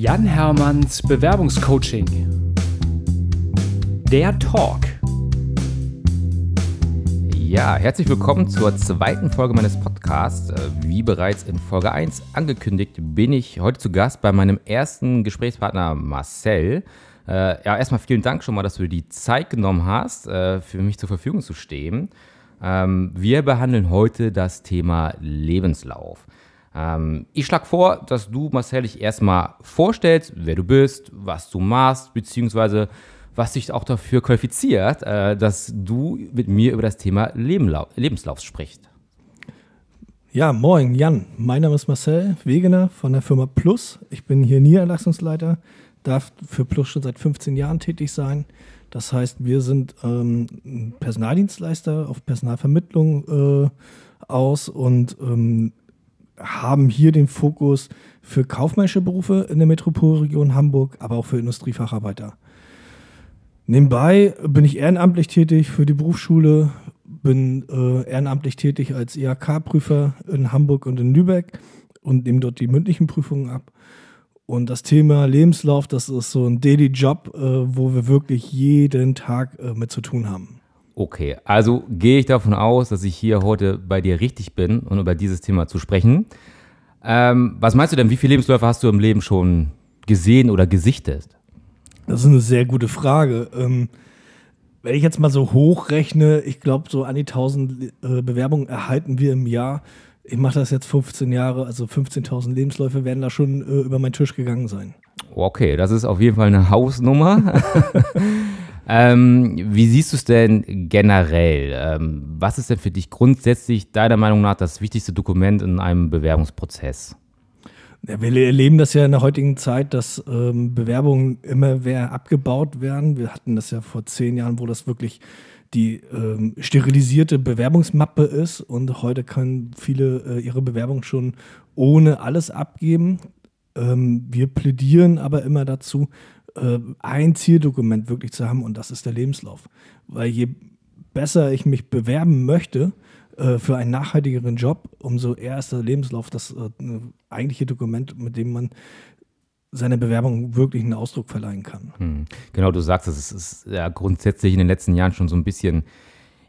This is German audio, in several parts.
Jan Hermanns Bewerbungscoaching. Der Talk. Ja, herzlich willkommen zur zweiten Folge meines Podcasts. Äh, wie bereits in Folge 1 angekündigt, bin ich heute zu Gast bei meinem ersten Gesprächspartner Marcel. Äh, ja, erstmal vielen Dank schon mal, dass du dir die Zeit genommen hast, äh, für mich zur Verfügung zu stehen. Ähm, wir behandeln heute das Thema Lebenslauf. Ähm, ich schlage vor, dass du, Marcel, dich erstmal vorstellst, wer du bist, was du machst, beziehungsweise was dich auch dafür qualifiziert, äh, dass du mit mir über das Thema Lebenslauf sprichst. Ja, moin, Jan. Mein Name ist Marcel Wegener von der Firma Plus. Ich bin hier Niederlassungsleiter, darf für Plus schon seit 15 Jahren tätig sein. Das heißt, wir sind ähm, Personaldienstleister auf Personalvermittlung äh, aus und ähm, haben hier den Fokus für kaufmännische Berufe in der Metropolregion Hamburg, aber auch für Industriefacharbeiter. Nebenbei bin ich ehrenamtlich tätig für die Berufsschule, bin äh, ehrenamtlich tätig als IHK-Prüfer in Hamburg und in Lübeck und nehme dort die mündlichen Prüfungen ab. Und das Thema Lebenslauf, das ist so ein Daily Job, äh, wo wir wirklich jeden Tag äh, mit zu tun haben. Okay, also gehe ich davon aus, dass ich hier heute bei dir richtig bin und um über dieses Thema zu sprechen. Ähm, was meinst du denn, wie viele Lebensläufe hast du im Leben schon gesehen oder gesichtet? Das ist eine sehr gute Frage. Ähm, wenn ich jetzt mal so hochrechne, ich glaube, so an die 1000 äh, Bewerbungen erhalten wir im Jahr ich mache das jetzt 15 Jahre, also 15.000 Lebensläufe werden da schon äh, über meinen Tisch gegangen sein. Okay, das ist auf jeden Fall eine Hausnummer. ähm, wie siehst du es denn generell? Ähm, was ist denn für dich grundsätzlich deiner Meinung nach das wichtigste Dokument in einem Bewerbungsprozess? Ja, wir erleben das ja in der heutigen Zeit, dass ähm, Bewerbungen immer mehr abgebaut werden. Wir hatten das ja vor zehn Jahren, wo das wirklich die ähm, sterilisierte Bewerbungsmappe ist und heute können viele äh, ihre Bewerbung schon ohne alles abgeben. Ähm, wir plädieren aber immer dazu, äh, ein Zieldokument wirklich zu haben und das ist der Lebenslauf. Weil je besser ich mich bewerben möchte äh, für einen nachhaltigeren Job, umso eher ist der Lebenslauf das äh, eigentliche Dokument, mit dem man seiner Bewerbung wirklich einen Ausdruck verleihen kann. Hm. Genau, du sagst, es ist ja grundsätzlich in den letzten Jahren schon so ein bisschen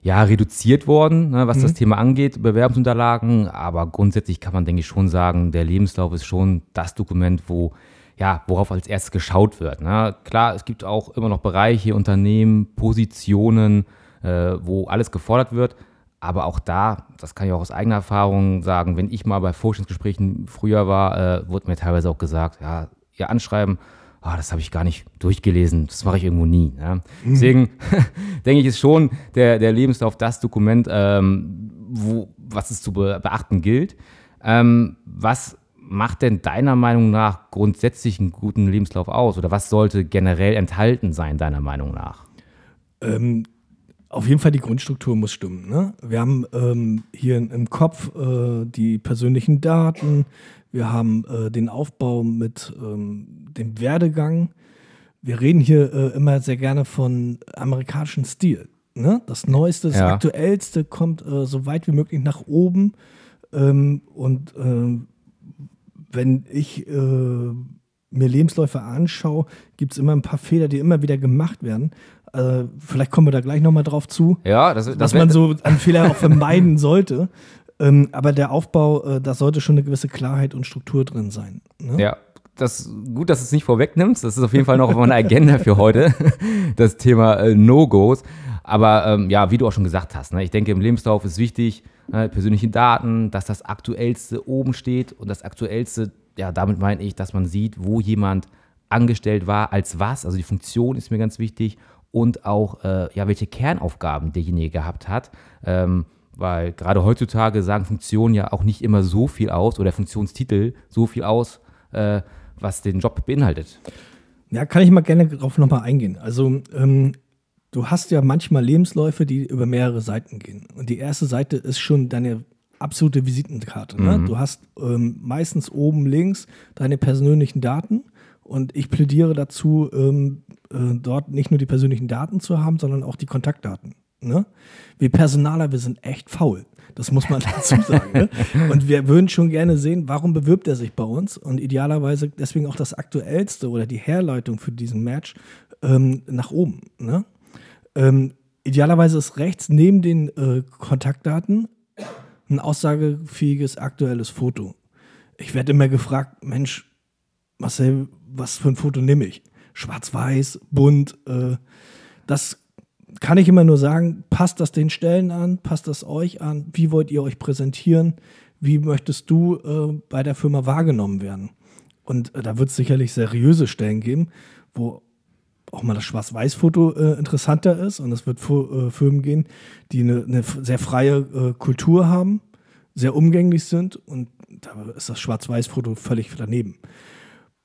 ja, reduziert worden, ne, was mhm. das Thema angeht, Bewerbungsunterlagen. Aber grundsätzlich kann man, denke ich, schon sagen, der Lebenslauf ist schon das Dokument, wo, ja, worauf als erstes geschaut wird. Ne. Klar, es gibt auch immer noch Bereiche, Unternehmen, Positionen, äh, wo alles gefordert wird. Aber auch da, das kann ich auch aus eigener Erfahrung sagen, wenn ich mal bei Forschungsgesprächen früher war, äh, wurde mir teilweise auch gesagt, ja, ihr anschreiben, oh, das habe ich gar nicht durchgelesen, das mache ich irgendwo nie. Ja. Mhm. Deswegen denke ich, ist schon der, der Lebenslauf das Dokument, ähm, wo, was es zu beachten gilt. Ähm, was macht denn deiner Meinung nach grundsätzlich einen guten Lebenslauf aus? Oder was sollte generell enthalten sein, deiner Meinung nach? Ähm, auf jeden Fall die Grundstruktur muss stimmen. Ne? Wir haben ähm, hier im Kopf äh, die persönlichen Daten, wir haben äh, den Aufbau mit ähm, dem Werdegang. Wir reden hier äh, immer sehr gerne von amerikanischem Stil. Ne? Das Neueste, das ja. Aktuellste kommt äh, so weit wie möglich nach oben. Ähm, und ähm, wenn ich äh, mir Lebensläufe anschaue, gibt es immer ein paar Fehler, die immer wieder gemacht werden. Äh, vielleicht kommen wir da gleich nochmal drauf zu. Ja, das, das was man so an Fehler auch vermeiden sollte. Ähm, aber der Aufbau, äh, da sollte schon eine gewisse Klarheit und Struktur drin sein. Ne? Ja, das gut, dass du es nicht vorwegnimmst. Das ist auf jeden Fall noch auf meiner Agenda für heute, das Thema äh, No-Gos. Aber ähm, ja, wie du auch schon gesagt hast, ne, ich denke, im Lebenslauf ist wichtig, äh, persönliche Daten, dass das Aktuellste oben steht. Und das Aktuellste, ja, damit meine ich, dass man sieht, wo jemand angestellt war, als was. Also die Funktion ist mir ganz wichtig. Und auch, äh, ja, welche Kernaufgaben derjenige gehabt hat. Ähm, weil gerade heutzutage sagen Funktionen ja auch nicht immer so viel aus oder Funktionstitel so viel aus, äh, was den Job beinhaltet. Ja, kann ich mal gerne darauf nochmal eingehen. Also ähm, du hast ja manchmal Lebensläufe, die über mehrere Seiten gehen. Und die erste Seite ist schon deine absolute Visitenkarte. Ne? Mhm. Du hast ähm, meistens oben links deine persönlichen Daten. Und ich plädiere dazu, ähm, äh, dort nicht nur die persönlichen Daten zu haben, sondern auch die Kontaktdaten. Ne? Wir Personaler, wir sind echt faul. Das muss man dazu sagen. Ne? Und wir würden schon gerne sehen, warum bewirbt er sich bei uns? Und idealerweise deswegen auch das Aktuellste oder die Herleitung für diesen Match ähm, nach oben. Ne? Ähm, idealerweise ist rechts neben den äh, Kontaktdaten ein aussagefähiges aktuelles Foto. Ich werde immer gefragt, Mensch, Marcel, was für ein Foto nehme ich? Schwarz-Weiß, bunt. Äh, das kann ich immer nur sagen, passt das den Stellen an, passt das euch an, wie wollt ihr euch präsentieren, wie möchtest du äh, bei der Firma wahrgenommen werden? Und äh, da wird es sicherlich seriöse Stellen geben, wo auch mal das Schwarz-Weiß-Foto äh, interessanter ist. Und es wird äh, Firmen gehen, die eine, eine sehr freie äh, Kultur haben, sehr umgänglich sind. Und da ist das Schwarz-Weiß-Foto völlig daneben.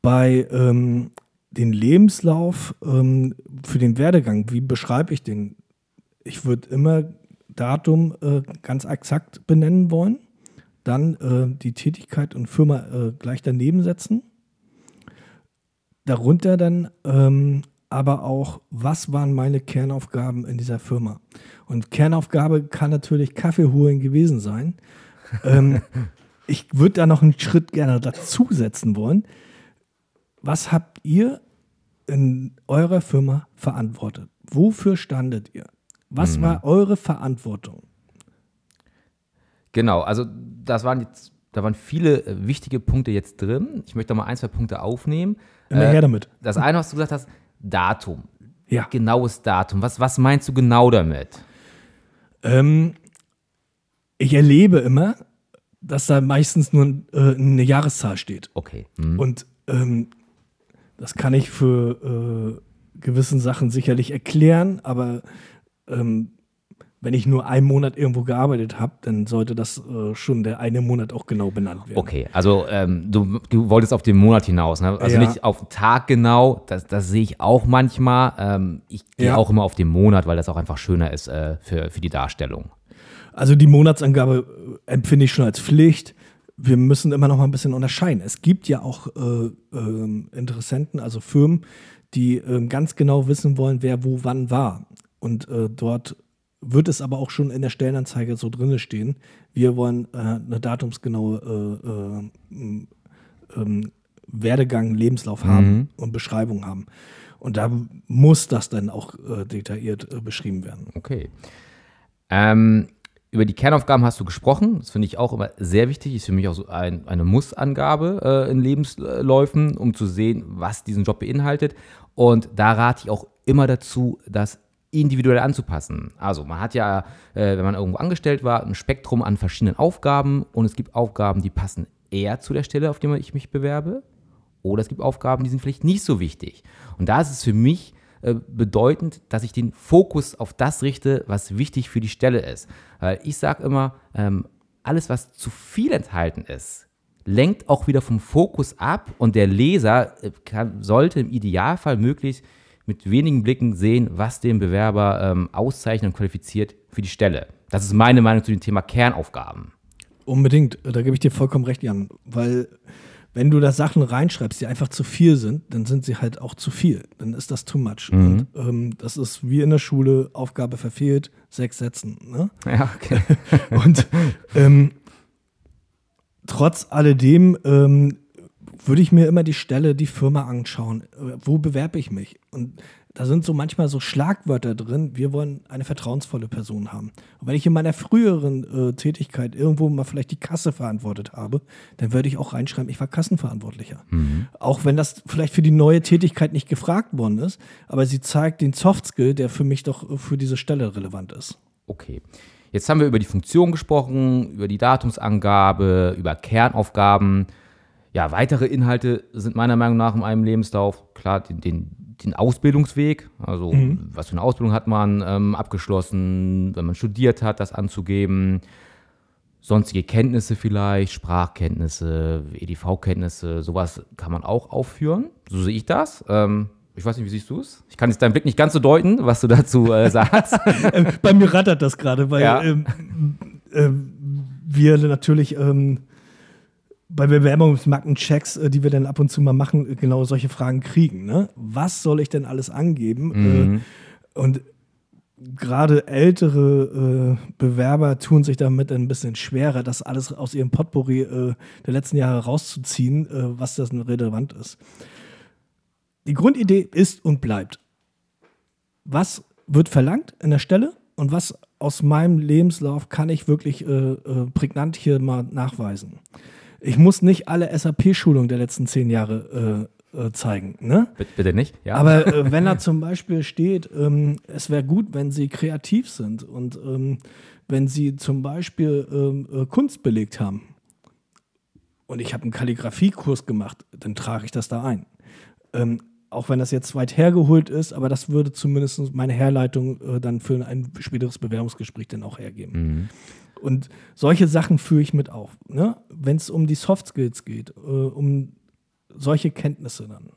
Bei ähm, den Lebenslauf ähm, für den Werdegang, wie beschreibe ich den? Ich würde immer Datum äh, ganz exakt benennen wollen, dann äh, die Tätigkeit und Firma äh, gleich daneben setzen. Darunter dann ähm, aber auch, was waren meine Kernaufgaben in dieser Firma? Und Kernaufgabe kann natürlich Kaffee holen gewesen sein. ähm, ich würde da noch einen Schritt gerne dazu setzen wollen. Was habt ihr in eurer Firma verantwortet? Wofür standet ihr? Was mhm. war eure Verantwortung? Genau, also das waren jetzt, da waren viele äh, wichtige Punkte jetzt drin. Ich möchte mal ein, zwei Punkte aufnehmen. Immer äh, her damit. Das eine, was du gesagt hast, Datum. Ja. Genaues Datum. Was, was meinst du genau damit? Ähm, ich erlebe immer, dass da meistens nur äh, eine Jahreszahl steht. Okay. Mhm. Und ähm, das kann ich für äh, gewissen Sachen sicherlich erklären, aber ähm, wenn ich nur einen Monat irgendwo gearbeitet habe, dann sollte das äh, schon der eine Monat auch genau benannt werden. Okay, also ähm, du, du wolltest auf den Monat hinaus, ne? also ja. nicht auf den Tag genau, das, das sehe ich auch manchmal. Ähm, ich gehe ja. auch immer auf den Monat, weil das auch einfach schöner ist äh, für, für die Darstellung. Also die Monatsangabe äh, empfinde ich schon als Pflicht wir müssen immer noch mal ein bisschen unterscheiden. Es gibt ja auch äh, äh, Interessenten, also Firmen, die äh, ganz genau wissen wollen, wer wo wann war. Und äh, dort wird es aber auch schon in der Stellenanzeige so drin stehen. Wir wollen äh, eine datumsgenaue äh, ähm, Werdegang, Lebenslauf haben mhm. und Beschreibung haben. Und da muss das dann auch detailliert beschrieben werden. Okay. Ähm, über die Kernaufgaben hast du gesprochen. Das finde ich auch immer sehr wichtig. Ist für mich auch so ein, eine Mussangabe äh, in Lebensläufen, um zu sehen, was diesen Job beinhaltet. Und da rate ich auch immer dazu, das individuell anzupassen. Also man hat ja, äh, wenn man irgendwo angestellt war, ein Spektrum an verschiedenen Aufgaben und es gibt Aufgaben, die passen eher zu der Stelle, auf die ich mich bewerbe. Oder es gibt Aufgaben, die sind vielleicht nicht so wichtig. Und da ist es für mich äh, bedeutend, dass ich den Fokus auf das richte, was wichtig für die Stelle ist. Weil ich sage immer, ähm, alles, was zu viel enthalten ist, lenkt auch wieder vom Fokus ab und der Leser äh, kann, sollte im Idealfall möglichst mit wenigen Blicken sehen, was den Bewerber ähm, auszeichnet und qualifiziert für die Stelle. Das ist meine Meinung zu dem Thema Kernaufgaben. Unbedingt, da gebe ich dir vollkommen recht, Jan, weil wenn du da Sachen reinschreibst, die einfach zu viel sind, dann sind sie halt auch zu viel. Dann ist das too much. Mhm. Und ähm, das ist wie in der Schule, Aufgabe verfehlt, sechs Sätzen. Ne? Ja, okay. Und ähm, trotz alledem ähm, würde ich mir immer die Stelle, die Firma anschauen. Äh, wo bewerbe ich mich? Und da sind so manchmal so Schlagwörter drin, wir wollen eine vertrauensvolle Person haben. Und wenn ich in meiner früheren äh, Tätigkeit irgendwo mal vielleicht die Kasse verantwortet habe, dann würde ich auch reinschreiben, ich war Kassenverantwortlicher. Mhm. Auch wenn das vielleicht für die neue Tätigkeit nicht gefragt worden ist, aber sie zeigt den Softskill, der für mich doch für diese Stelle relevant ist. Okay. Jetzt haben wir über die Funktion gesprochen, über die Datumsangabe, über Kernaufgaben. Ja, weitere Inhalte sind meiner Meinung nach in einem Lebenslauf, klar, den, den den Ausbildungsweg, also mhm. was für eine Ausbildung hat man ähm, abgeschlossen, wenn man studiert hat, das anzugeben, sonstige Kenntnisse vielleicht, Sprachkenntnisse, EDV-Kenntnisse, sowas kann man auch aufführen. So sehe ich das. Ähm, ich weiß nicht, wie siehst du es? Ich kann jetzt deinen Blick nicht ganz so deuten, was du dazu äh, sagst. Ähm, bei mir rattert das gerade, weil ja. ähm, äh, wir natürlich ähm, bei Bewerbungsmarkenchecks, äh, die wir dann ab und zu mal machen, äh, genau solche Fragen kriegen. Ne? Was soll ich denn alles angeben? Mhm. Äh, und gerade ältere äh, Bewerber tun sich damit ein bisschen schwerer, das alles aus ihrem Potpourri äh, der letzten Jahre rauszuziehen, äh, was das relevant ist. Die Grundidee ist und bleibt. Was wird verlangt in der Stelle und was aus meinem Lebenslauf kann ich wirklich prägnant hier mal nachweisen? Ich muss nicht alle SAP-Schulungen der letzten zehn Jahre äh, äh, zeigen. Ne? Bitte nicht. Ja. Aber äh, wenn da zum Beispiel steht, ähm, es wäre gut, wenn sie kreativ sind und ähm, wenn sie zum Beispiel ähm, äh, Kunst belegt haben und ich habe einen Kalligrafiekurs gemacht, dann trage ich das da ein. Ähm, auch wenn das jetzt weit hergeholt ist, aber das würde zumindest meine Herleitung äh, dann für ein späteres Bewerbungsgespräch dann auch hergeben. Mhm. Und solche Sachen führe ich mit auf. Ne? Wenn es um die Soft Skills geht, äh, um solche Kenntnisse dann.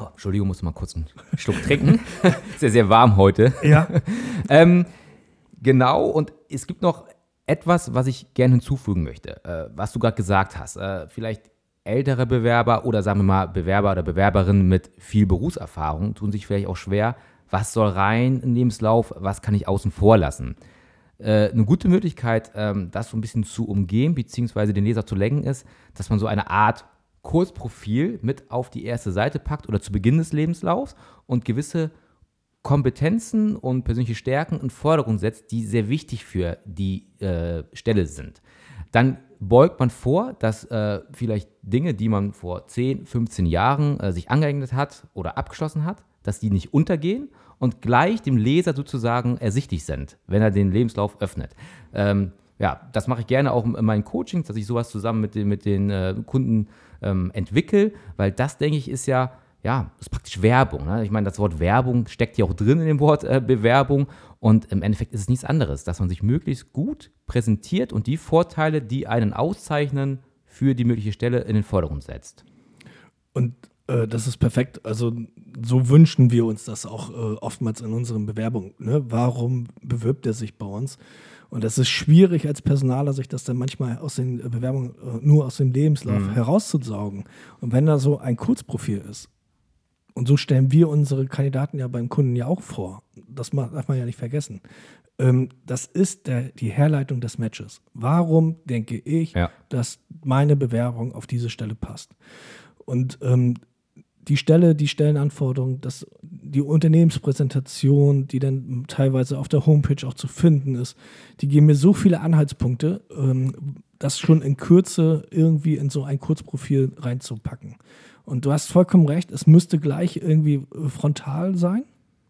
Oh, Entschuldigung, muss mal kurz einen Schluck trinken. sehr, sehr warm heute. Ja. ähm, genau, und es gibt noch etwas, was ich gerne hinzufügen möchte, äh, was du gerade gesagt hast. Äh, vielleicht ältere Bewerber oder sagen wir mal Bewerber oder Bewerberinnen mit viel Berufserfahrung tun sich vielleicht auch schwer, was soll rein in den Lebenslauf, was kann ich außen vor lassen. Äh, eine gute Möglichkeit, ähm, das so ein bisschen zu umgehen, beziehungsweise den Leser zu lenken, ist, dass man so eine Art Kurzprofil mit auf die erste Seite packt oder zu Beginn des Lebenslaufs und gewisse Kompetenzen und persönliche Stärken in Forderung setzt, die sehr wichtig für die äh, Stelle sind. Dann beugt man vor, dass äh, vielleicht Dinge, die man vor 10, 15 Jahren äh, sich angeeignet hat oder abgeschlossen hat, dass die nicht untergehen und gleich dem Leser sozusagen ersichtlich sind, wenn er den Lebenslauf öffnet. Ähm, ja, das mache ich gerne auch in meinen Coachings, dass ich sowas zusammen mit den, mit den äh, Kunden ähm, entwickle, weil das, denke ich, ist ja, ja, ist praktisch Werbung. Ne? Ich meine, das Wort Werbung steckt ja auch drin in dem Wort äh, Bewerbung und im Endeffekt ist es nichts anderes, dass man sich möglichst gut präsentiert und die Vorteile, die einen auszeichnen, für die mögliche Stelle in den Vordergrund setzt. Und äh, das ist perfekt. Also so wünschen wir uns das auch äh, oftmals in unseren Bewerbungen. Ne? Warum bewirbt er sich bei uns? Und es ist schwierig als Personaler, sich das dann manchmal aus den Bewerbungen äh, nur aus dem Lebenslauf mhm. herauszusaugen. Und wenn da so ein Kurzprofil ist, und so stellen wir unsere Kandidaten ja beim Kunden ja auch vor, das darf man ja nicht vergessen. Ähm, das ist der, die Herleitung des Matches. Warum denke ich, ja. dass meine Bewerbung auf diese Stelle passt? Und ähm, die Stelle, die Stellenanforderungen, das, die Unternehmenspräsentation, die dann teilweise auf der Homepage auch zu finden ist, die geben mir so viele Anhaltspunkte, ähm, das schon in Kürze irgendwie in so ein Kurzprofil reinzupacken. Und du hast vollkommen recht, es müsste gleich irgendwie äh, frontal sein.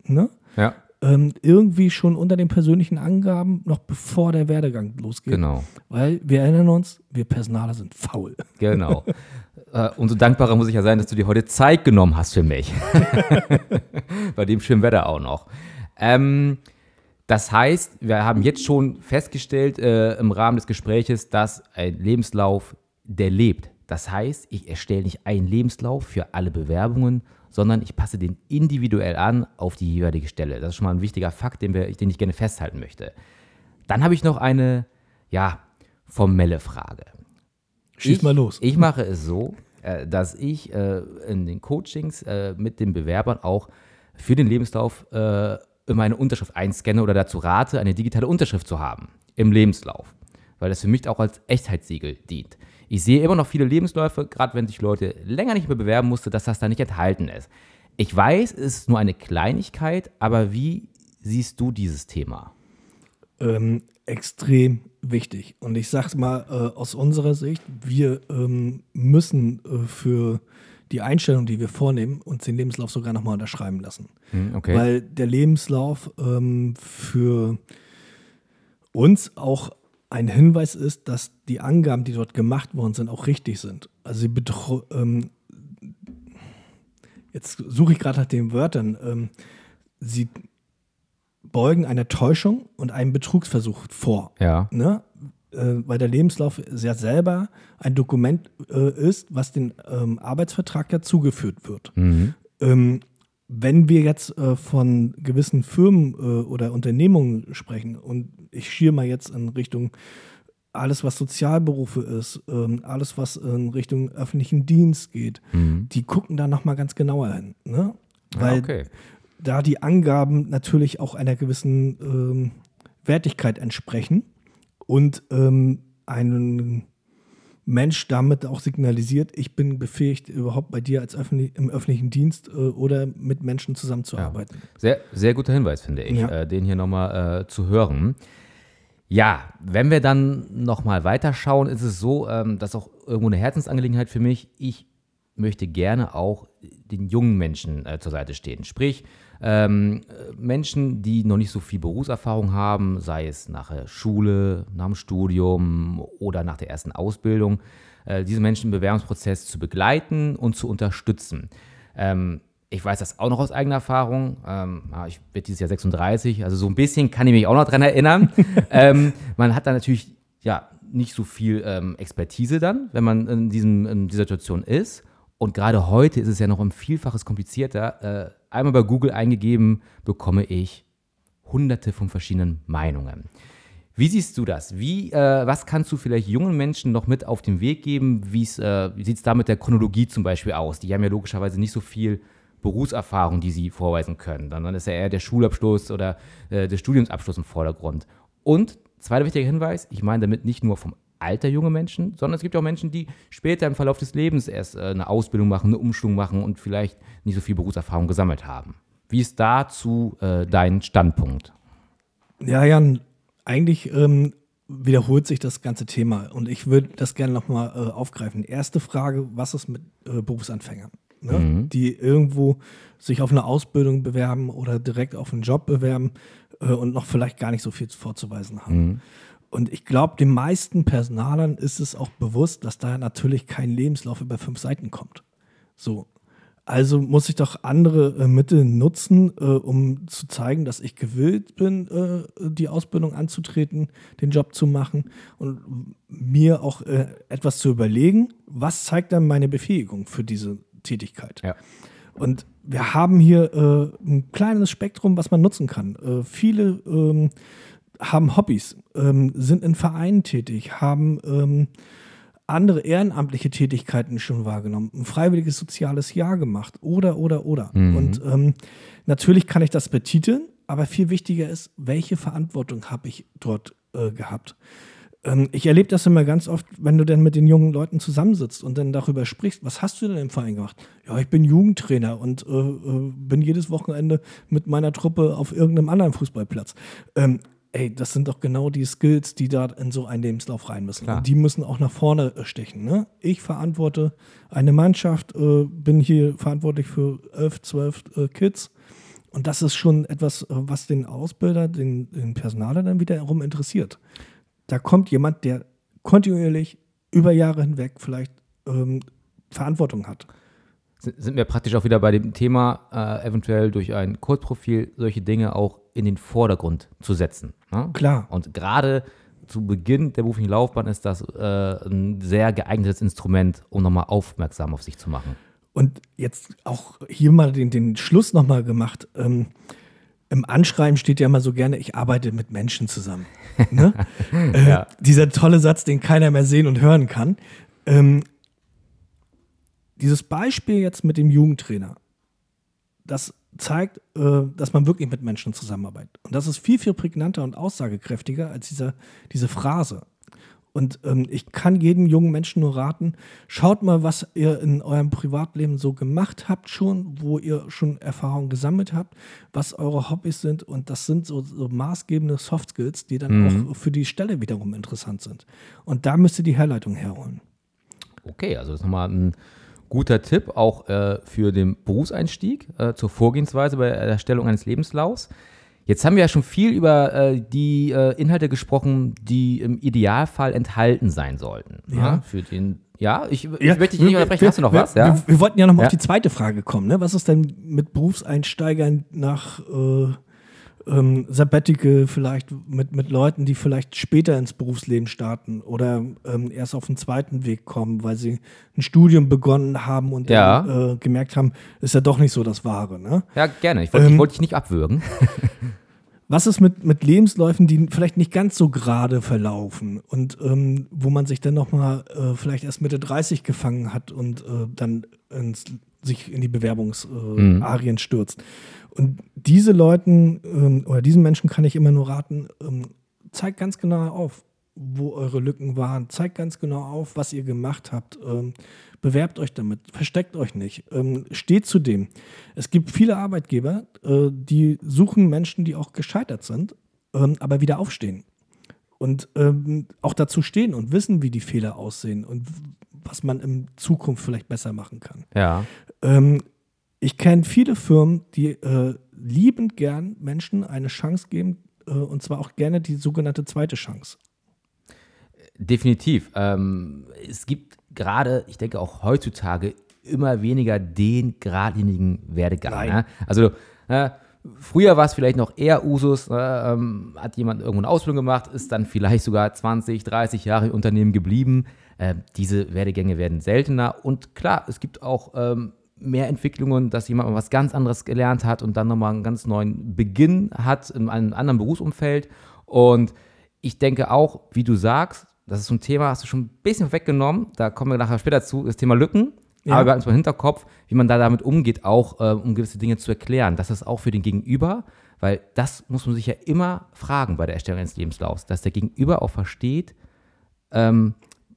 Ne? Ja. Ähm, irgendwie schon unter den persönlichen Angaben, noch bevor der Werdegang losgeht. Genau. Weil wir erinnern uns, wir Personaler sind faul. Genau. Äh, umso dankbarer muss ich ja sein, dass du dir heute Zeit genommen hast für mich. Bei dem schönen Wetter auch noch. Ähm, das heißt, wir haben jetzt schon festgestellt äh, im Rahmen des Gespräches, dass ein Lebenslauf, der lebt. Das heißt, ich erstelle nicht einen Lebenslauf für alle Bewerbungen, sondern ich passe den individuell an auf die jeweilige Stelle. Das ist schon mal ein wichtiger Fakt, den, wir, den ich gerne festhalten möchte. Dann habe ich noch eine, ja, formelle Frage. Schieß ich, mal los. Ich mache es so, äh, dass ich äh, in den Coachings äh, mit den Bewerbern auch für den Lebenslauf immer eine Unterschrift einscanne oder dazu rate, eine digitale Unterschrift zu haben im Lebenslauf, weil das für mich auch als Echtheitssiegel dient. Ich sehe immer noch viele Lebensläufe, gerade wenn sich Leute länger nicht mehr bewerben mussten, dass das da nicht enthalten ist. Ich weiß, es ist nur eine Kleinigkeit, aber wie siehst du dieses Thema? Ähm, extrem wichtig. Und ich sage mal äh, aus unserer Sicht, wir ähm, müssen äh, für die Einstellung, die wir vornehmen, uns den Lebenslauf sogar nochmal unterschreiben lassen. Hm, okay. Weil der Lebenslauf ähm, für uns auch ein Hinweis ist, dass die Angaben, die dort gemacht worden sind, auch richtig sind. Also sie ähm, jetzt suche ich gerade nach den Wörtern. Ähm, sie beugen einer Täuschung und einem Betrugsversuch vor. Ja. Ne? Äh, weil der Lebenslauf ja selber ein Dokument äh, ist, was den ähm, Arbeitsvertrag ja zugeführt wird. Mhm. Ähm, wenn wir jetzt äh, von gewissen Firmen äh, oder Unternehmungen sprechen und ich schiere mal jetzt in Richtung alles, was Sozialberufe ist, ähm, alles, was in Richtung öffentlichen Dienst geht, mhm. die gucken da nochmal ganz genauer hin. Ne? Weil ja, okay da die Angaben natürlich auch einer gewissen ähm, Wertigkeit entsprechen und ähm, ein Mensch damit auch signalisiert, ich bin befähigt, überhaupt bei dir als öffentlich, im öffentlichen Dienst äh, oder mit Menschen zusammenzuarbeiten. Ja. Sehr, sehr guter Hinweis, finde ich, ja. äh, den hier nochmal äh, zu hören. Ja, wenn wir dann nochmal weiterschauen, ist es so, ähm, dass auch irgendwo eine Herzensangelegenheit für mich. Ich möchte gerne auch den jungen Menschen äh, zur Seite stehen. Sprich, ähm, Menschen, die noch nicht so viel Berufserfahrung haben, sei es nach der Schule, nach dem Studium oder nach der ersten Ausbildung, äh, diese Menschen im Bewerbungsprozess zu begleiten und zu unterstützen. Ähm, ich weiß das auch noch aus eigener Erfahrung. Ähm, ich werde dieses Jahr 36, also so ein bisschen kann ich mich auch noch dran erinnern. ähm, man hat da natürlich ja nicht so viel ähm, Expertise dann, wenn man in, diesem, in dieser Situation ist. Und gerade heute ist es ja noch um Vielfaches komplizierter. Äh, einmal bei Google eingegeben, bekomme ich hunderte von verschiedenen Meinungen. Wie siehst du das? Wie, äh, was kannst du vielleicht jungen Menschen noch mit auf den Weg geben? äh, wie sieht es da mit der Chronologie zum Beispiel aus? Die haben ja logischerweise nicht so viel Berufserfahrung, die sie vorweisen können. Dann ist ja eher der Schulabschluss oder äh, der Studiumsabschluss im Vordergrund. Und zweiter wichtiger Hinweis, ich meine damit nicht nur vom Alter junge Menschen, sondern es gibt auch Menschen, die später im Verlauf des Lebens erst äh, eine Ausbildung machen, eine Umschulung machen und vielleicht nicht so viel Berufserfahrung gesammelt haben. Wie ist dazu äh, dein Standpunkt? Ja, Jan, eigentlich ähm, wiederholt sich das ganze Thema und ich würde das gerne nochmal äh, aufgreifen. Erste Frage, was ist mit äh, Berufsanfängern? ne? mhm. die irgendwo sich auf eine Ausbildung bewerben oder direkt auf einen Job bewerben äh, und noch vielleicht gar nicht so viel vorzuweisen haben. Mhm. Und ich glaube, den meisten Personalern ist es auch bewusst, dass da natürlich kein Lebenslauf über fünf Seiten kommt. So. Also muss ich doch andere äh, Mittel nutzen, äh, um zu zeigen, dass ich gewillt bin, äh, die Ausbildung anzutreten, den Job zu machen und mir auch äh, etwas zu überlegen, was zeigt dann meine Befähigung für diese Tätigkeit. Ja. Und wir haben hier äh, ein kleines Spektrum, was man nutzen kann. Äh, viele ähm, haben Hobbys, ähm, sind in Vereinen tätig, haben ähm, andere ehrenamtliche Tätigkeiten schon wahrgenommen, ein freiwilliges soziales Jahr gemacht oder, oder, oder. Mhm. Und ähm, natürlich kann ich das betiteln, aber viel wichtiger ist, welche Verantwortung habe ich dort äh, gehabt. Ähm, ich erlebe das immer ganz oft, wenn du dann mit den jungen Leuten zusammensitzt und dann darüber sprichst, was hast du denn im Verein gemacht? Ja, ich bin Jugendtrainer und äh, äh, bin jedes Wochenende mit meiner Truppe auf irgendeinem anderen Fußballplatz. Ähm, ey, das sind doch genau die Skills, die da in so einen Lebenslauf rein müssen. Klar. Und die müssen auch nach vorne äh, stechen. Ne? Ich verantworte eine Mannschaft, äh, bin hier verantwortlich für elf, zwölf äh, Kids. Und das ist schon etwas, äh, was den Ausbilder, den, den Personaler dann wiederum interessiert da kommt jemand, der kontinuierlich über Jahre hinweg vielleicht ähm, Verantwortung hat. Sind wir praktisch auch wieder bei dem Thema, äh, eventuell durch ein Kurzprofil solche Dinge auch in den Vordergrund zu setzen. Ne? Klar. Und gerade zu Beginn der beruflichen Laufbahn ist das äh, ein sehr geeignetes Instrument, um nochmal aufmerksam auf sich zu machen. Und jetzt auch hier mal den, den Schluss nochmal gemacht. Ähm, im Anschreiben steht ja immer so gerne, ich arbeite mit Menschen zusammen. Ne? äh, ja. Dieser tolle Satz, den keiner mehr sehen und hören kann. Ähm, dieses Beispiel jetzt mit dem Jugendtrainer, das zeigt, äh, dass man wirklich mit Menschen zusammenarbeitet. Und das ist viel, viel prägnanter und aussagekräftiger als dieser, diese Phrase. Und ähm, ich kann jedem jungen Menschen nur raten, schaut mal, was ihr in eurem Privatleben so gemacht habt schon, wo ihr schon Erfahrungen gesammelt habt, was eure Hobbys sind. Und das sind so, so maßgebende Soft Skills, die dann mhm. auch für die Stelle wiederum interessant sind. Und da müsst ihr die Herleitung herholen. Okay, also das ist nochmal ein guter Tipp auch äh, für den Berufseinstieg äh, zur Vorgehensweise bei der Erstellung eines Lebenslaufs. Jetzt haben wir ja schon viel über äh, die äh, Inhalte gesprochen, die im Idealfall enthalten sein sollten. Ja. ja ne? für den, ja, ich, ich ja, möchte dich nicht unterbrechen. Hast du noch wir, was? Ja? Wir, wir, wollten ja noch mal ja. auf die zweite Frage kommen. Ne? Was ist denn mit Berufseinsteigern nach äh, ähm, Sabbatical vielleicht mit, mit Leuten, die vielleicht später ins Berufsleben starten oder ähm, erst auf den zweiten Weg kommen, weil sie ein Studium begonnen haben und ja. dann, äh, gemerkt haben, ist ja doch nicht so das Wahre. Ne? Ja, gerne. Ich wollte ähm, wollt dich nicht abwürgen. Was ist mit, mit Lebensläufen, die vielleicht nicht ganz so gerade verlaufen und ähm, wo man sich dann nochmal äh, vielleicht erst Mitte 30 gefangen hat und äh, dann ins sich in die Bewerbungsarien äh, stürzt. Und diese Leuten ähm, oder diesen Menschen kann ich immer nur raten, ähm, zeigt ganz genau auf, wo eure Lücken waren. Zeigt ganz genau auf, was ihr gemacht habt. Ähm, bewerbt euch damit, versteckt euch nicht, ähm, steht zu dem. Es gibt viele Arbeitgeber, äh, die suchen Menschen, die auch gescheitert sind, ähm, aber wieder aufstehen. Und ähm, auch dazu stehen und wissen, wie die Fehler aussehen und was man in Zukunft vielleicht besser machen kann. Ja. Ähm, ich kenne viele Firmen, die äh, liebend gern Menschen eine Chance geben, äh, und zwar auch gerne die sogenannte zweite Chance. Definitiv. Ähm, es gibt gerade, ich denke auch heutzutage, immer weniger den geradlinigen Werdegang. Ne? Also äh, früher war es vielleicht noch eher Usus, äh, ähm, hat jemand irgendwo eine Ausbildung gemacht, ist dann vielleicht sogar 20, 30 Jahre im Unternehmen geblieben. Äh, diese Werdegänge werden seltener und klar, es gibt auch ähm, mehr Entwicklungen, dass jemand mal was ganz anderes gelernt hat und dann nochmal einen ganz neuen Beginn hat in einem anderen Berufsumfeld. Und ich denke auch, wie du sagst, das ist so ein Thema, hast du schon ein bisschen weggenommen, da kommen wir nachher später zu, das Thema Lücken. Ja. Aber wir haben es im Hinterkopf, wie man da damit umgeht, auch äh, um gewisse Dinge zu erklären. Das ist auch für den Gegenüber, weil das muss man sich ja immer fragen bei der Erstellung eines Lebenslaufs, dass der Gegenüber auch versteht, ähm,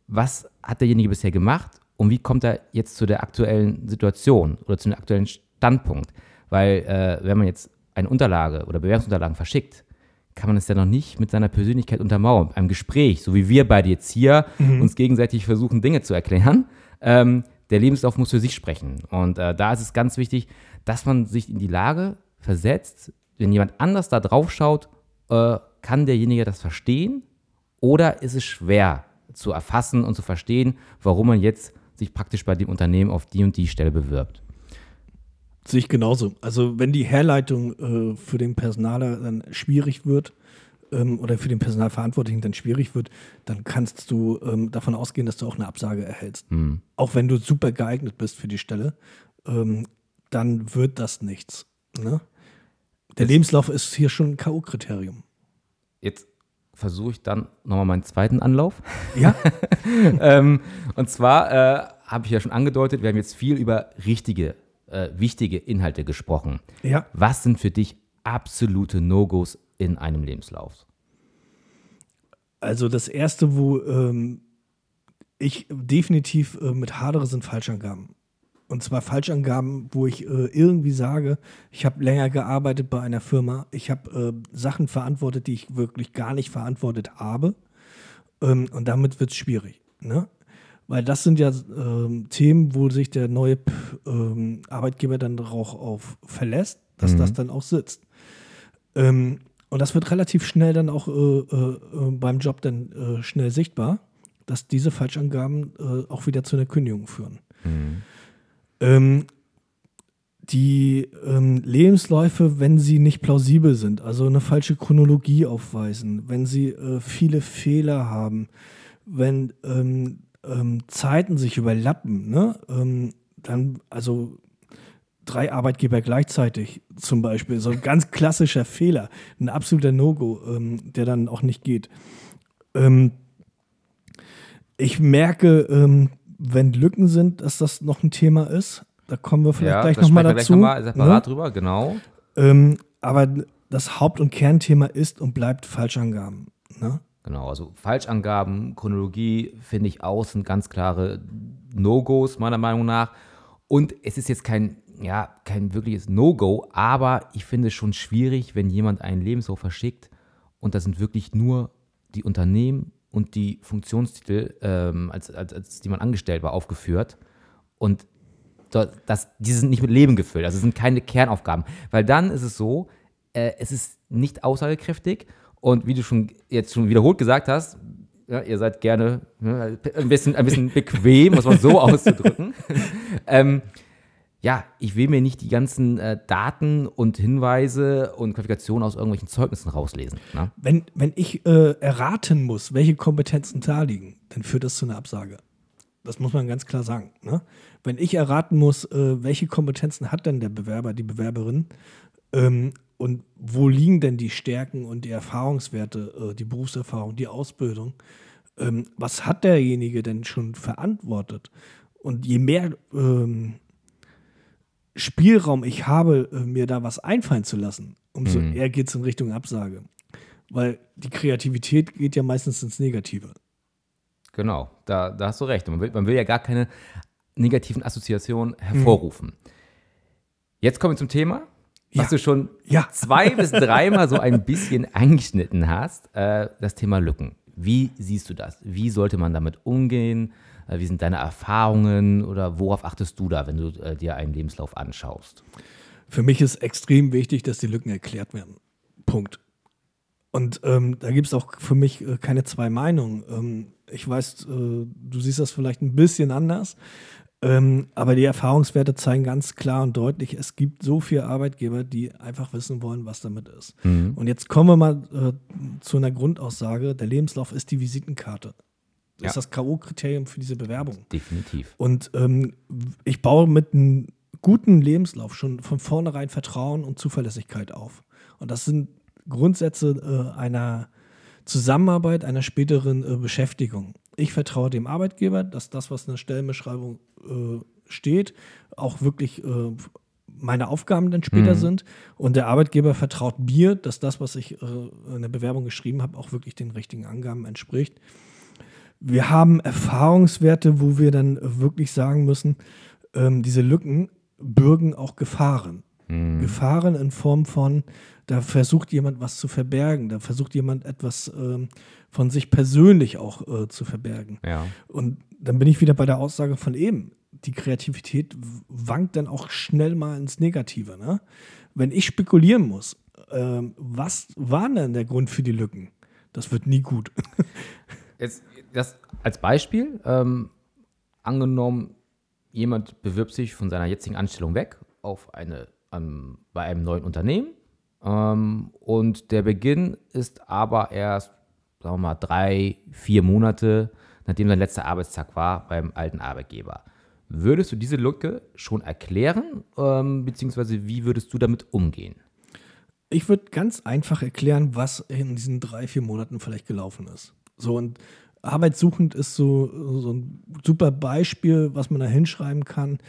was hat derjenige bisher gemacht und wie kommt er jetzt zu der aktuellen Situation oder zu dem aktuellen Standpunkt. Weil äh, wenn man jetzt eine Unterlage oder Bewerbungsunterlagen verschickt, kann man es ja noch nicht mit seiner Persönlichkeit untermauern. Einem Gespräch, so wie wir beide jetzt hier mhm. uns gegenseitig versuchen, Dinge zu erklären. Ähm, der Lebenslauf muss für sich sprechen. Und äh, da ist es ganz wichtig, dass man sich in die Lage versetzt, wenn jemand anders da drauf schaut, äh, kann derjenige das verstehen oder ist es schwer zu erfassen und zu verstehen, warum man jetzt sich praktisch bei dem Unternehmen auf die und die Stelle bewirbt. Sehe ich genauso. Also wenn die Herleitung äh, für den Personaler dann schwierig wird ähm, oder für den Personalverantwortlichen dann schwierig wird, dann kannst du ähm, davon ausgehen, dass du auch eine Absage erhältst. Mhm. Auch wenn du super geeignet bist für die Stelle, ähm, dann wird das nichts. Ne? Der Lebenslauf ist hier schon ein K.O.-Kriterium. Jetzt versuche ich dann nochmal meinen zweiten Anlauf. Ja. ähm, und zwar äh, habe ich ja schon angedeutet, wir haben jetzt viel über richtige äh, wichtige Inhalte gesprochen. Ja. Was sind für dich absolute No-Gos in einem Lebenslauf? Also das erste, wo ähm, ich definitiv äh, mit hadere, sind Falschangaben. Und zwar Falschangaben, wo ich äh, irgendwie sage, ich habe länger gearbeitet bei einer Firma, ich habe äh, Sachen verantwortet, die ich wirklich gar nicht verantwortet habe. Ähm, und damit wird es schwierig. Ne? Weil das sind ja ähm, Themen, wo sich der neue ähm, Arbeitgeber dann auch auf verlässt, dass mhm. das dann auch sitzt. Ähm, und das wird relativ schnell dann auch äh, äh, äh, beim Job dann äh, schnell sichtbar, dass diese Falschangaben auch wieder zu einer Kündigung führen. Mhm. Ähm, die ähm, Lebensläufe, wenn sie nicht plausibel sind, also eine falsche Chronologie aufweisen, wenn sie äh, viele Fehler haben, wenn ähm, ähm, Zeiten sich überlappen, ne? Ähm, dann, also drei Arbeitgeber gleichzeitig zum Beispiel, so ein ganz klassischer Fehler, ein absoluter No-Go, ähm, der dann auch nicht geht. Ich merke, wenn Lücken sind, dass das noch ein Thema ist. Da kommen wir vielleicht ja, gleich nochmal dazu. Gleich nochmal separat ne? drüber, genau. Ähm, aber das Haupt- und Kernthema ist und bleibt Falschangaben. Ne? Genau, also Falschangaben, Chronologie finde ich auch sind ganz klare No-Gos meiner Meinung nach. Und es ist jetzt kein, ja, kein wirkliches No-Go, aber ich finde es schon schwierig, wenn jemand einen Lebenslauf verschickt und da sind wirklich nur die Unternehmen und die Funktionstitel, ähm, als, als, als die man angestellt war, aufgeführt. Und das, die sind nicht mit Leben gefüllt, also es sind keine Kernaufgaben. Weil dann ist es so, äh, es ist nicht aussagekräftig und wie du schon jetzt schon wiederholt gesagt hast, ja, ihr seid gerne ne, ein, bisschen, ein bisschen bequem, muss man so auszudrücken. ähm, ja, ich will mir nicht die ganzen äh, Daten und Hinweise und Qualifikationen aus irgendwelchen Zeugnissen rauslesen. Ne? Wenn, wenn ich äh, erraten muss, welche Kompetenzen da liegen, dann führt das zu einer Absage. Das muss man ganz klar sagen. Ne? Wenn ich erraten muss, äh, welche Kompetenzen hat denn der Bewerber, die Bewerberin, ähm, und wo liegen denn die Stärken und die Erfahrungswerte, äh, die Berufserfahrung, die Ausbildung? Ähm, was hat derjenige denn schon verantwortet? Und je mehr ähm, Spielraum ich habe, äh, mir da was einfallen zu lassen, umso Mhm. eher geht es in Richtung Absage. Weil die Kreativität geht ja meistens ins Negative. Genau, da, da hast du recht. Man will, man will ja gar keine negativen Assoziationen hervorrufen. Jetzt kommen wir zum Thema, was Ja. du schon Ja. zwei bis dreimal so ein bisschen angeschnitten hast, äh, das Thema Lücken. Wie siehst du das? Wie sollte man damit umgehen? Äh, wie sind deine Erfahrungen oder worauf achtest du da, wenn du äh, dir einen Lebenslauf anschaust? Für mich ist extrem wichtig, dass die Lücken erklärt werden. Punkt. Und ähm, da gibt es auch für mich äh, keine zwei Meinungen. Ähm, ich weiß, äh, du siehst das vielleicht ein bisschen anders, ähm, aber die Erfahrungswerte zeigen ganz klar und deutlich, es gibt so viele Arbeitgeber, die einfach wissen wollen, was damit ist. Und jetzt kommen wir mal äh, zu einer Grundaussage, der Lebenslauf ist die Visitenkarte. Das Ja. ist das K.O.-Kriterium für diese Bewerbung. Definitiv. Und ähm, ich baue mit einem guten Lebenslauf schon von vornherein Vertrauen und Zuverlässigkeit auf. Und das sind Grundsätze äh, einer Zusammenarbeit, einer späteren äh, Beschäftigung. Ich vertraue dem Arbeitgeber, dass das, was in der Stellenbeschreibung äh, steht, auch wirklich äh, meine Aufgaben dann später sind. Und der Arbeitgeber vertraut mir, dass das, was ich äh, in der Bewerbung geschrieben habe, auch wirklich den richtigen Angaben entspricht. Wir haben Erfahrungswerte, wo wir dann wirklich sagen müssen, ähm, diese Lücken bürgen auch Gefahren. Gefahren in Form von, da versucht jemand was zu verbergen, da versucht jemand etwas ähm, von sich persönlich auch äh, zu verbergen. Ja. Und dann bin ich wieder bei der Aussage von eben. Die Kreativität wankt dann auch schnell mal ins Negative. Ne? Wenn ich spekulieren muss, ähm, was war denn der Grund für die Lücken? Das wird nie gut. Jetzt das als Beispiel, ähm, angenommen, jemand bewirbt sich von seiner jetzigen Anstellung weg auf eine, ähm, bei einem neuen Unternehmen ähm, und der Beginn ist aber erst, sagen wir mal, drei, vier Monate, nachdem sein letzter Arbeitstag war beim alten Arbeitgeber. Würdest du diese Lücke schon erklären, ähm, beziehungsweise wie würdest du damit umgehen? Ich würde ganz einfach erklären, was in diesen drei, vier Monaten vielleicht gelaufen ist. So und Arbeitssuchend ist so, so ein super Beispiel, was man da hinschreiben kann.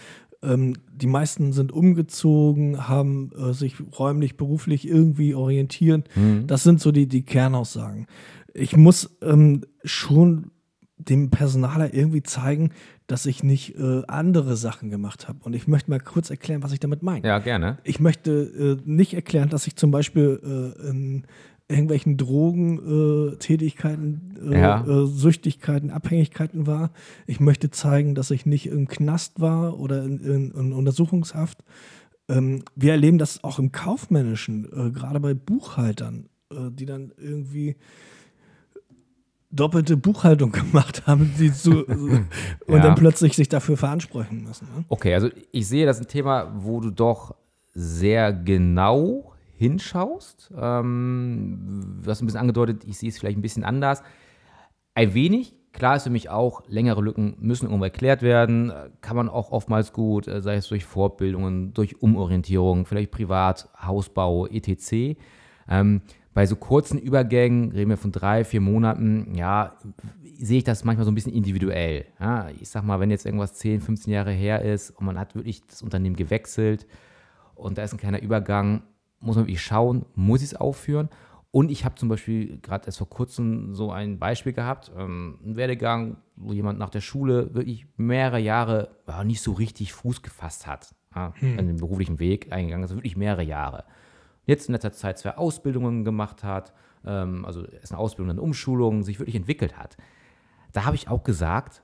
Ähm, die meisten sind umgezogen, haben äh, sich räumlich, beruflich irgendwie orientiert. Das sind so die, die Kernaussagen. Ich muss ähm, schon dem Personaler irgendwie zeigen, dass ich nicht äh, andere Sachen gemacht habe. Und ich möchte mal kurz erklären, was ich damit meine Ja, gerne. ich möchte äh, nicht erklären, dass ich zum Beispiel äh, in irgendwelchen Drogentätigkeiten, äh, Tätigkeiten, äh, Ja. äh, Süchtigkeiten, Abhängigkeiten war. Ich möchte zeigen, dass ich nicht im Knast war oder in, in, in Untersuchungshaft. Ähm, wir erleben das auch im Kaufmännischen, äh, gerade bei Buchhaltern, die dann irgendwie doppelte Buchhaltung gemacht haben, die so, und Ja. dann plötzlich sich dafür veransprechen müssen. Ne? Okay, also ich sehe, das ist ein Thema, wo du doch sehr genau hinschaust. Ähm, du hast ein bisschen angedeutet, ich sehe es vielleicht ein bisschen anders. Ein wenig, klar ist für mich auch, längere Lücken müssen irgendwo erklärt werden. Äh, Kann man auch oftmals gut, äh, sei es durch Fortbildungen, durch Umorientierung, vielleicht privat, Hausbau, etc. Ähm, bei so kurzen Übergängen, reden wir von drei, vier Monaten, ja, sehe ich das manchmal so ein bisschen individuell. Ja, ich sag mal, wenn jetzt irgendwas 10, 15 Jahre her ist und man hat wirklich das Unternehmen gewechselt und da ist ein kleiner Übergang, muss man wirklich schauen, muss ich es aufführen? Und ich habe zum Beispiel gerade erst vor kurzem so ein Beispiel gehabt, ähm, ein Werdegang, wo jemand nach der Schule wirklich mehrere Jahre ja, nicht so richtig Fuß gefasst hat, ja, an den beruflichen Weg eingegangen ist, wirklich mehrere Jahre jetzt in letzter Zeit zwei Ausbildungen gemacht hat, ähm, also erst eine Ausbildung, dann Umschulung, sich wirklich entwickelt hat. Da habe ich auch gesagt,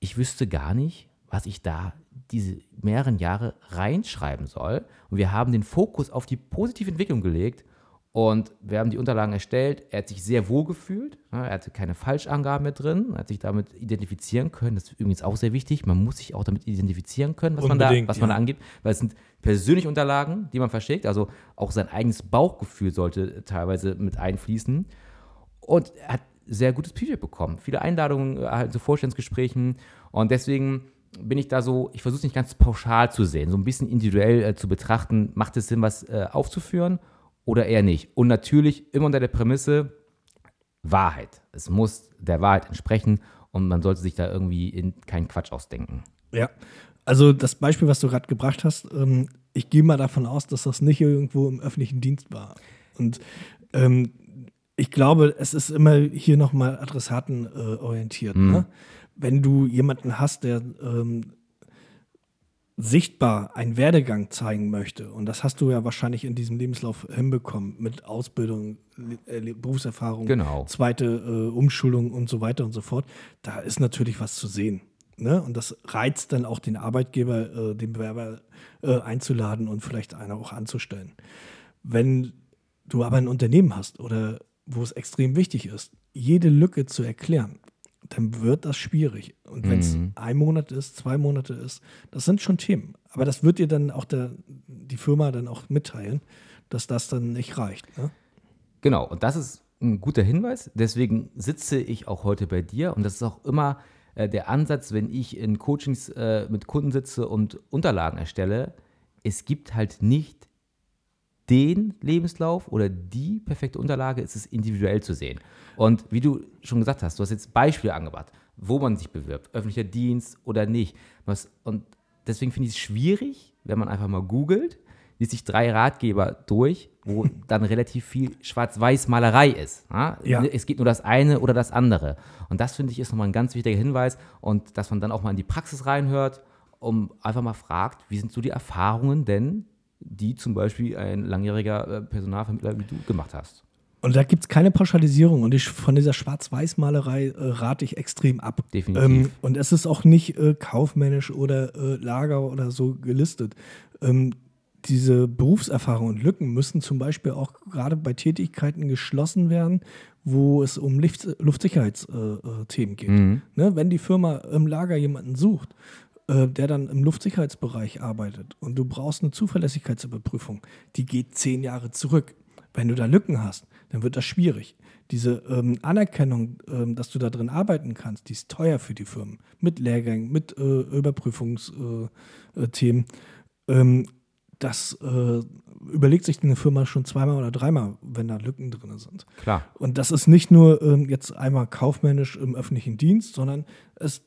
ich wüsste gar nicht, was ich da diese mehreren Jahre reinschreiben soll. Und wir haben den Fokus auf die positive Entwicklung gelegt und wir haben die Unterlagen erstellt. Er hat sich sehr wohl gefühlt. Er hatte keine Falschangaben mehr drin. Er hat sich damit identifizieren können. Das ist übrigens auch sehr wichtig. Man muss sich auch damit identifizieren können, was, man da, was man ja. da angibt. Weil es sind persönliche Unterlagen, die man verschickt. Also auch sein eigenes Bauchgefühl sollte teilweise mit einfließen. Und er hat sehr gutes Feedback bekommen. Viele Einladungen erhalten zu Vorstellungsgesprächen. Und deswegen bin ich da so, ich versuche es nicht ganz pauschal zu sehen, so ein bisschen individuell äh, zu betrachten, macht es Sinn, was äh, aufzuführen oder eher nicht. Und natürlich immer unter der Prämisse Wahrheit. Es muss der Wahrheit entsprechen und man sollte sich da irgendwie in keinen Quatsch ausdenken. Ja, also das Beispiel, was du gerade gebracht hast, ähm, ich gehe mal davon aus, dass das nicht irgendwo im öffentlichen Dienst war. Und ähm, ich glaube, es ist immer hier nochmal adressatenorientiert. Mhm. Ne? Wenn du jemanden hast, der ähm, sichtbar einen Werdegang zeigen möchte, und das hast du ja wahrscheinlich in diesem Lebenslauf hinbekommen, mit Ausbildung, Le- äh, Berufserfahrung, Genau. zweite äh, Umschulung und so weiter und so fort, da ist natürlich was zu sehen. Ne? Und das reizt dann auch den Arbeitgeber, äh, den Bewerber äh, einzuladen und vielleicht einer auch anzustellen. Wenn du aber ein Unternehmen hast oder wo es extrem wichtig ist, jede Lücke zu erklären, dann wird das schwierig. Und wenn es Mhm. ein Monat ist, zwei Monate ist, das sind schon Themen. Aber das wird dir dann auch der, die Firma dann auch mitteilen, dass das dann nicht reicht. Ne? Genau, und das ist ein guter Hinweis. Deswegen sitze ich auch heute bei dir. Und das ist auch immer äh, der Ansatz, wenn ich in Coachings äh, mit Kunden sitze und Unterlagen erstelle. Es gibt halt nicht den Lebenslauf oder die perfekte Unterlage, es ist individuell zu sehen. Und wie du schon gesagt hast, du hast jetzt Beispiele angebracht, wo man sich bewirbt, öffentlicher Dienst oder nicht. Was, und deswegen finde ich es schwierig, wenn man einfach mal googelt, liest sich drei Ratgeber durch, wo dann relativ viel Schwarz-Weiß-Malerei ist. Ja? Ja. Es geht nur das eine oder das andere. Und das finde ich ist nochmal ein ganz wichtiger Hinweis und dass man dann auch mal in die Praxis reinhört, um einfach mal fragt, wie sind so die Erfahrungen denn, die zum Beispiel ein langjähriger äh, Personalvermittler wie du gemacht hast. Und da gibt es keine Pauschalisierung. Und ich, von dieser Schwarz-Weiß-Malerei äh, rate ich extrem ab. Definitiv. Ähm, und es ist auch nicht äh, kaufmännisch oder äh, Lager oder so gelistet. Ähm, diese Berufserfahrung und Lücken müssen zum Beispiel auch gerade bei Tätigkeiten geschlossen werden, wo es um Lift, Luftsicherheitsthemen äh, Themen geht. Mhm. Ne? Wenn die Firma im Lager jemanden sucht, äh, der dann im Luftsicherheitsbereich arbeitet und du brauchst eine Zuverlässigkeitsüberprüfung, die geht zehn Jahre zurück. Wenn du da Lücken hast, dann wird das schwierig. Diese ähm, Anerkennung, ähm, dass du da drin arbeiten kannst, die ist teuer für die Firmen. Mit Lehrgängen, mit äh, Überprüfungsthemen. Äh, Themen. ähm, das äh, überlegt sich eine Firma schon zweimal oder dreimal, wenn da Lücken drin sind. Klar. Und das ist nicht nur ähm, jetzt einmal kaufmännisch im öffentlichen Dienst, sondern es,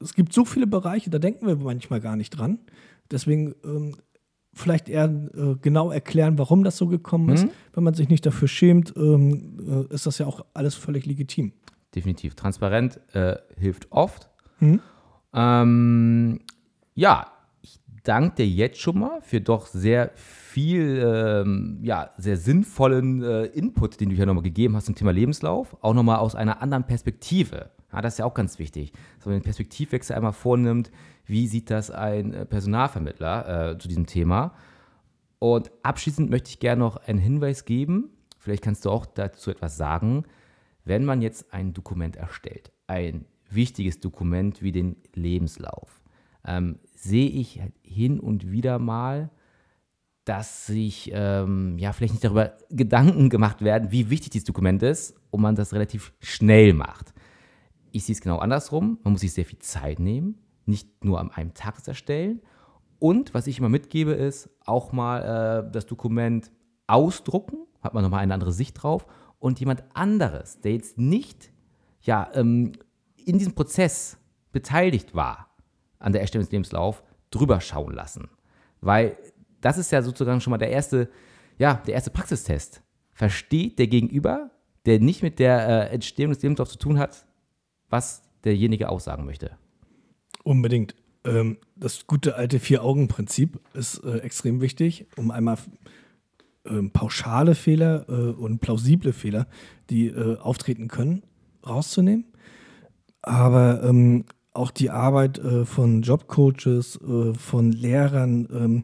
es gibt so viele Bereiche, da denken wir manchmal gar nicht dran. Deswegen ähm, vielleicht eher äh, genau erklären, warum das so gekommen ist. Mhm. Wenn man sich nicht dafür schämt, ähm, äh, ist das ja auch alles völlig legitim. Definitiv. Transparent äh, hilft oft. Mhm. Ähm, ja, danke dir jetzt schon mal für doch sehr viel, ähm, ja, sehr sinnvollen äh, Input, den du hier nochmal gegeben hast zum Thema Lebenslauf. Auch nochmal aus einer anderen Perspektive. Ja, das ist ja auch ganz wichtig, dass man den Perspektivwechsel einmal vornimmt. Wie sieht das ein äh, Personalvermittler äh, zu diesem Thema? Und abschließend möchte ich gerne noch einen Hinweis geben. Vielleicht kannst du auch dazu etwas sagen. Wenn man jetzt ein Dokument erstellt, ein wichtiges Dokument wie den Lebenslauf, ähm, sehe ich hin und wieder mal, dass sich ähm, ja vielleicht nicht darüber Gedanken gemacht werden, wie wichtig dieses Dokument ist und man das relativ schnell macht. Ich sehe es genau andersrum. Man muss sich sehr viel Zeit nehmen, nicht nur an einem Tag das erstellen. Und was ich immer mitgebe, ist auch mal äh, das Dokument ausdrucken, hat man nochmal eine andere Sicht drauf. Und jemand anderes, der jetzt nicht ja, ähm, in diesem Prozess beteiligt war, an der Erstellung des Lebenslaufs, drüber schauen lassen. Weil das ist ja sozusagen schon mal der erste, ja, der erste Praxistest. Versteht der Gegenüber, der nicht mit der äh, Entstehung des Lebenslaufs zu tun hat, was derjenige aussagen möchte? Unbedingt. Ähm, das gute alte Vier-Augen-Prinzip ist äh, extrem wichtig, um einmal ähm, pauschale Fehler äh, und plausible Fehler, die äh, auftreten können, rauszunehmen. Aber ähm, auch die Arbeit äh, von Jobcoaches, äh, von Lehrern, ähm,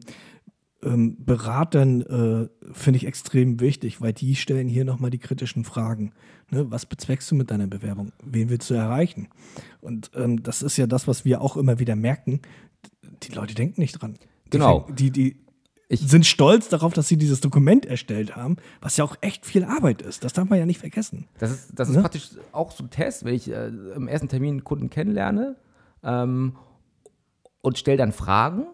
ähm, Beratern äh, finde ich extrem wichtig, weil die stellen hier nochmal die kritischen Fragen. Ne? Was bezweckst du mit deiner Bewerbung? Wen willst du erreichen? Und ähm, das ist ja das, was wir auch immer wieder merken. Die Leute denken nicht dran. Die Genau. fängen- Die, die Ich- sind stolz darauf, dass sie dieses Dokument erstellt haben, was ja auch echt viel Arbeit ist. Das darf man ja nicht vergessen. Das ist, das ist Ne? praktisch auch so ein Test, wenn ich äh, im ersten Termin einen Kunden kennenlerne ähm, und stelle dann Fragen.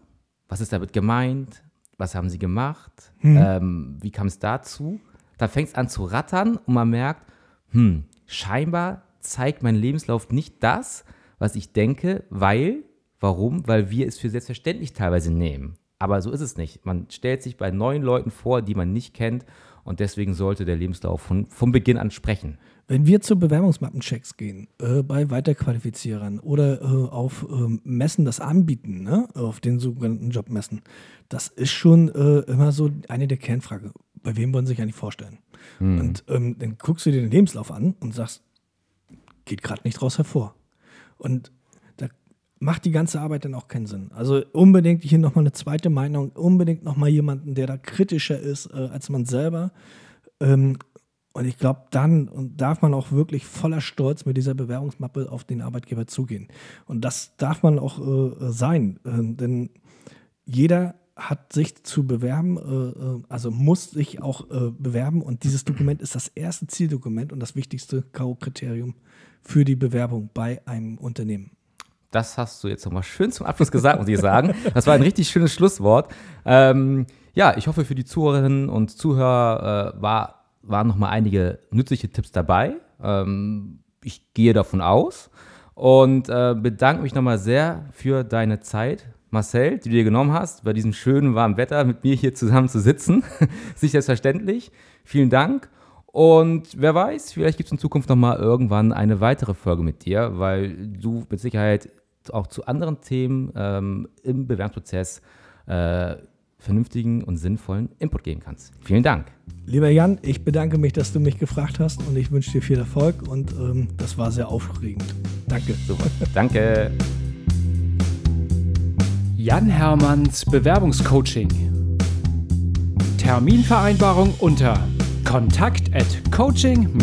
Was ist damit gemeint? Was haben sie gemacht? Ähm, wie kam es dazu? Dann fängt es an zu rattern und man merkt, hm, scheinbar zeigt mein Lebenslauf nicht das, was ich denke, weil Warum? Weil wir es für selbstverständlich teilweise nehmen. Aber so ist es nicht. Man stellt sich bei neuen Leuten vor, die man nicht kennt. Und deswegen sollte der Lebenslauf von, von Beginn an sprechen. Wenn wir zu Bewerbungsmappenchecks gehen, äh, bei Weiterqualifizierern oder äh, auf äh, Messen das anbieten, ne? auf den sogenannten Jobmessen, das ist schon äh, immer so eine der Kernfragen. Bei wem wollen Sie sich eigentlich vorstellen? Mhm. Und ähm, dann guckst du dir den Lebenslauf an und sagst, geht gerade nicht draus hervor. Und macht die ganze Arbeit dann auch keinen Sinn. Also unbedingt hier nochmal eine zweite Meinung, unbedingt nochmal jemanden, der da kritischer ist äh, als man selber. Ähm, und ich glaube, dann darf man auch wirklich voller Stolz mit dieser Bewerbungsmappe auf den Arbeitgeber zugehen. Und das darf man auch äh, sein, äh, denn jeder hat sich zu bewerben, äh, äh also muss sich auch äh, bewerben. Und dieses Dokument ist das erste Zieldokument und das wichtigste K.O.-Kriterium für die Bewerbung bei einem Unternehmen. Das hast du jetzt nochmal schön zum Abschluss gesagt, muss ich sagen. Das war ein richtig schönes Schlusswort. Ähm, ja, ich hoffe, für die Zuhörerinnen und Zuhörer äh, war, waren nochmal einige nützliche Tipps dabei. Ähm, ich gehe davon aus und äh, bedanke mich nochmal sehr für deine Zeit, Marcel, die du dir genommen hast, bei diesem schönen warmen Wetter mit mir hier zusammen zu sitzen. Sicher selbstverständlich. Vielen Dank. Und wer weiß, vielleicht gibt es in Zukunft nochmal irgendwann eine weitere Folge mit dir, weil du mit Sicherheit auch zu anderen Themen ähm, im Bewerbungsprozess äh, vernünftigen und sinnvollen Input geben kannst. Vielen Dank. Lieber Jan, ich bedanke mich, dass du mich gefragt hast und ich wünsche dir viel Erfolg und ähm, das war sehr aufregend. Danke. Super. Danke. Jan Hermanns Bewerbungscoaching. Terminvereinbarung unter kontakt at coaching-jh.de